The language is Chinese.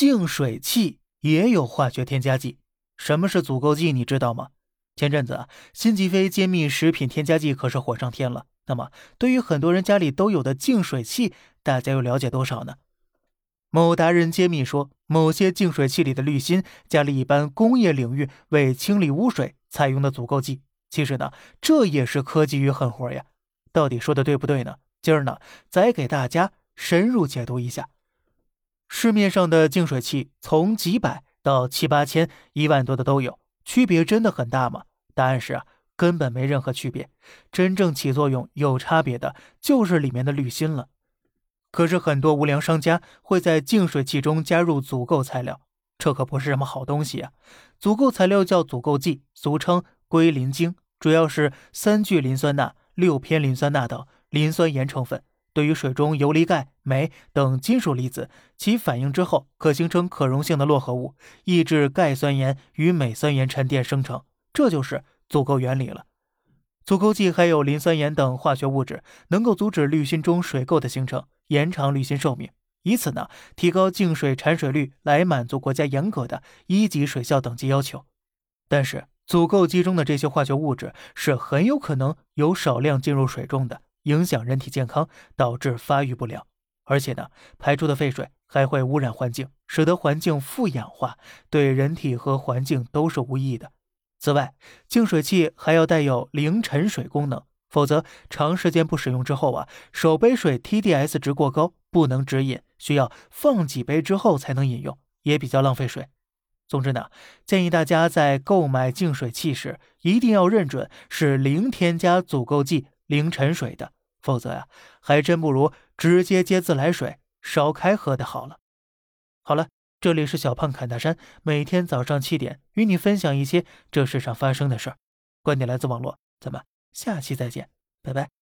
净水器也有化学添加剂。什么是阻垢剂？你知道吗？前阵子啊，辛吉飞揭秘食品添加剂可是火上天了。那么，对于很多人家里都有的净水器，大家又了解多少呢？某达人揭秘说，某些净水器里的滤芯加了一般工业领域为清理污水采用的阻垢剂。其实呢，这也是科技与狠活呀。到底说的对不对呢？今儿呢，再给大家深入解读一下。市面上的净水器从几百到七八千、一万多的都有，区别真的很大吗？答案是啊，根本没任何区别。真正起作用有差别的，就是里面的滤芯了。可是很多无良商家会在净水器中加入阻垢材料，这可不是什么好东西啊！阻垢材料叫阻垢剂，俗称硅磷精，主要是三聚磷酸钠、六偏磷酸钠等磷酸盐成分。对于水中游离钙、镁等金属离子，其反应之后可形成可溶性的络合物，抑制钙酸盐与镁酸盐沉淀生成，这就是阻垢原理了。阻垢剂还有磷酸盐等化学物质，能够阻止滤芯中水垢的形成。延长滤芯寿命，以此呢提高净水产水率，来满足国家严格的一级水效等级要求。但是阻垢剂中的这些化学物质是很有可能有少量进入水中的，影响人体健康，导致发育不良。而且呢，排出的废水还会污染环境，使得环境富氧化，对人体和环境都是无益的。此外，净水器还要带有零沉水功能。否则，长时间不使用之后啊，手杯水 TDS 值过高，不能直饮，需要放几杯之后才能饮用，也比较浪费水。总之呢，建议大家在购买净水器时，一定要认准是零添加阻垢剂、凌晨水的，否则呀，还真不如直接接自来水烧开喝的好了。好了，这里是小胖侃大山，每天早上七点与你分享一些这世上发生的事儿，观点来自网络，咱们。下期再见，拜拜。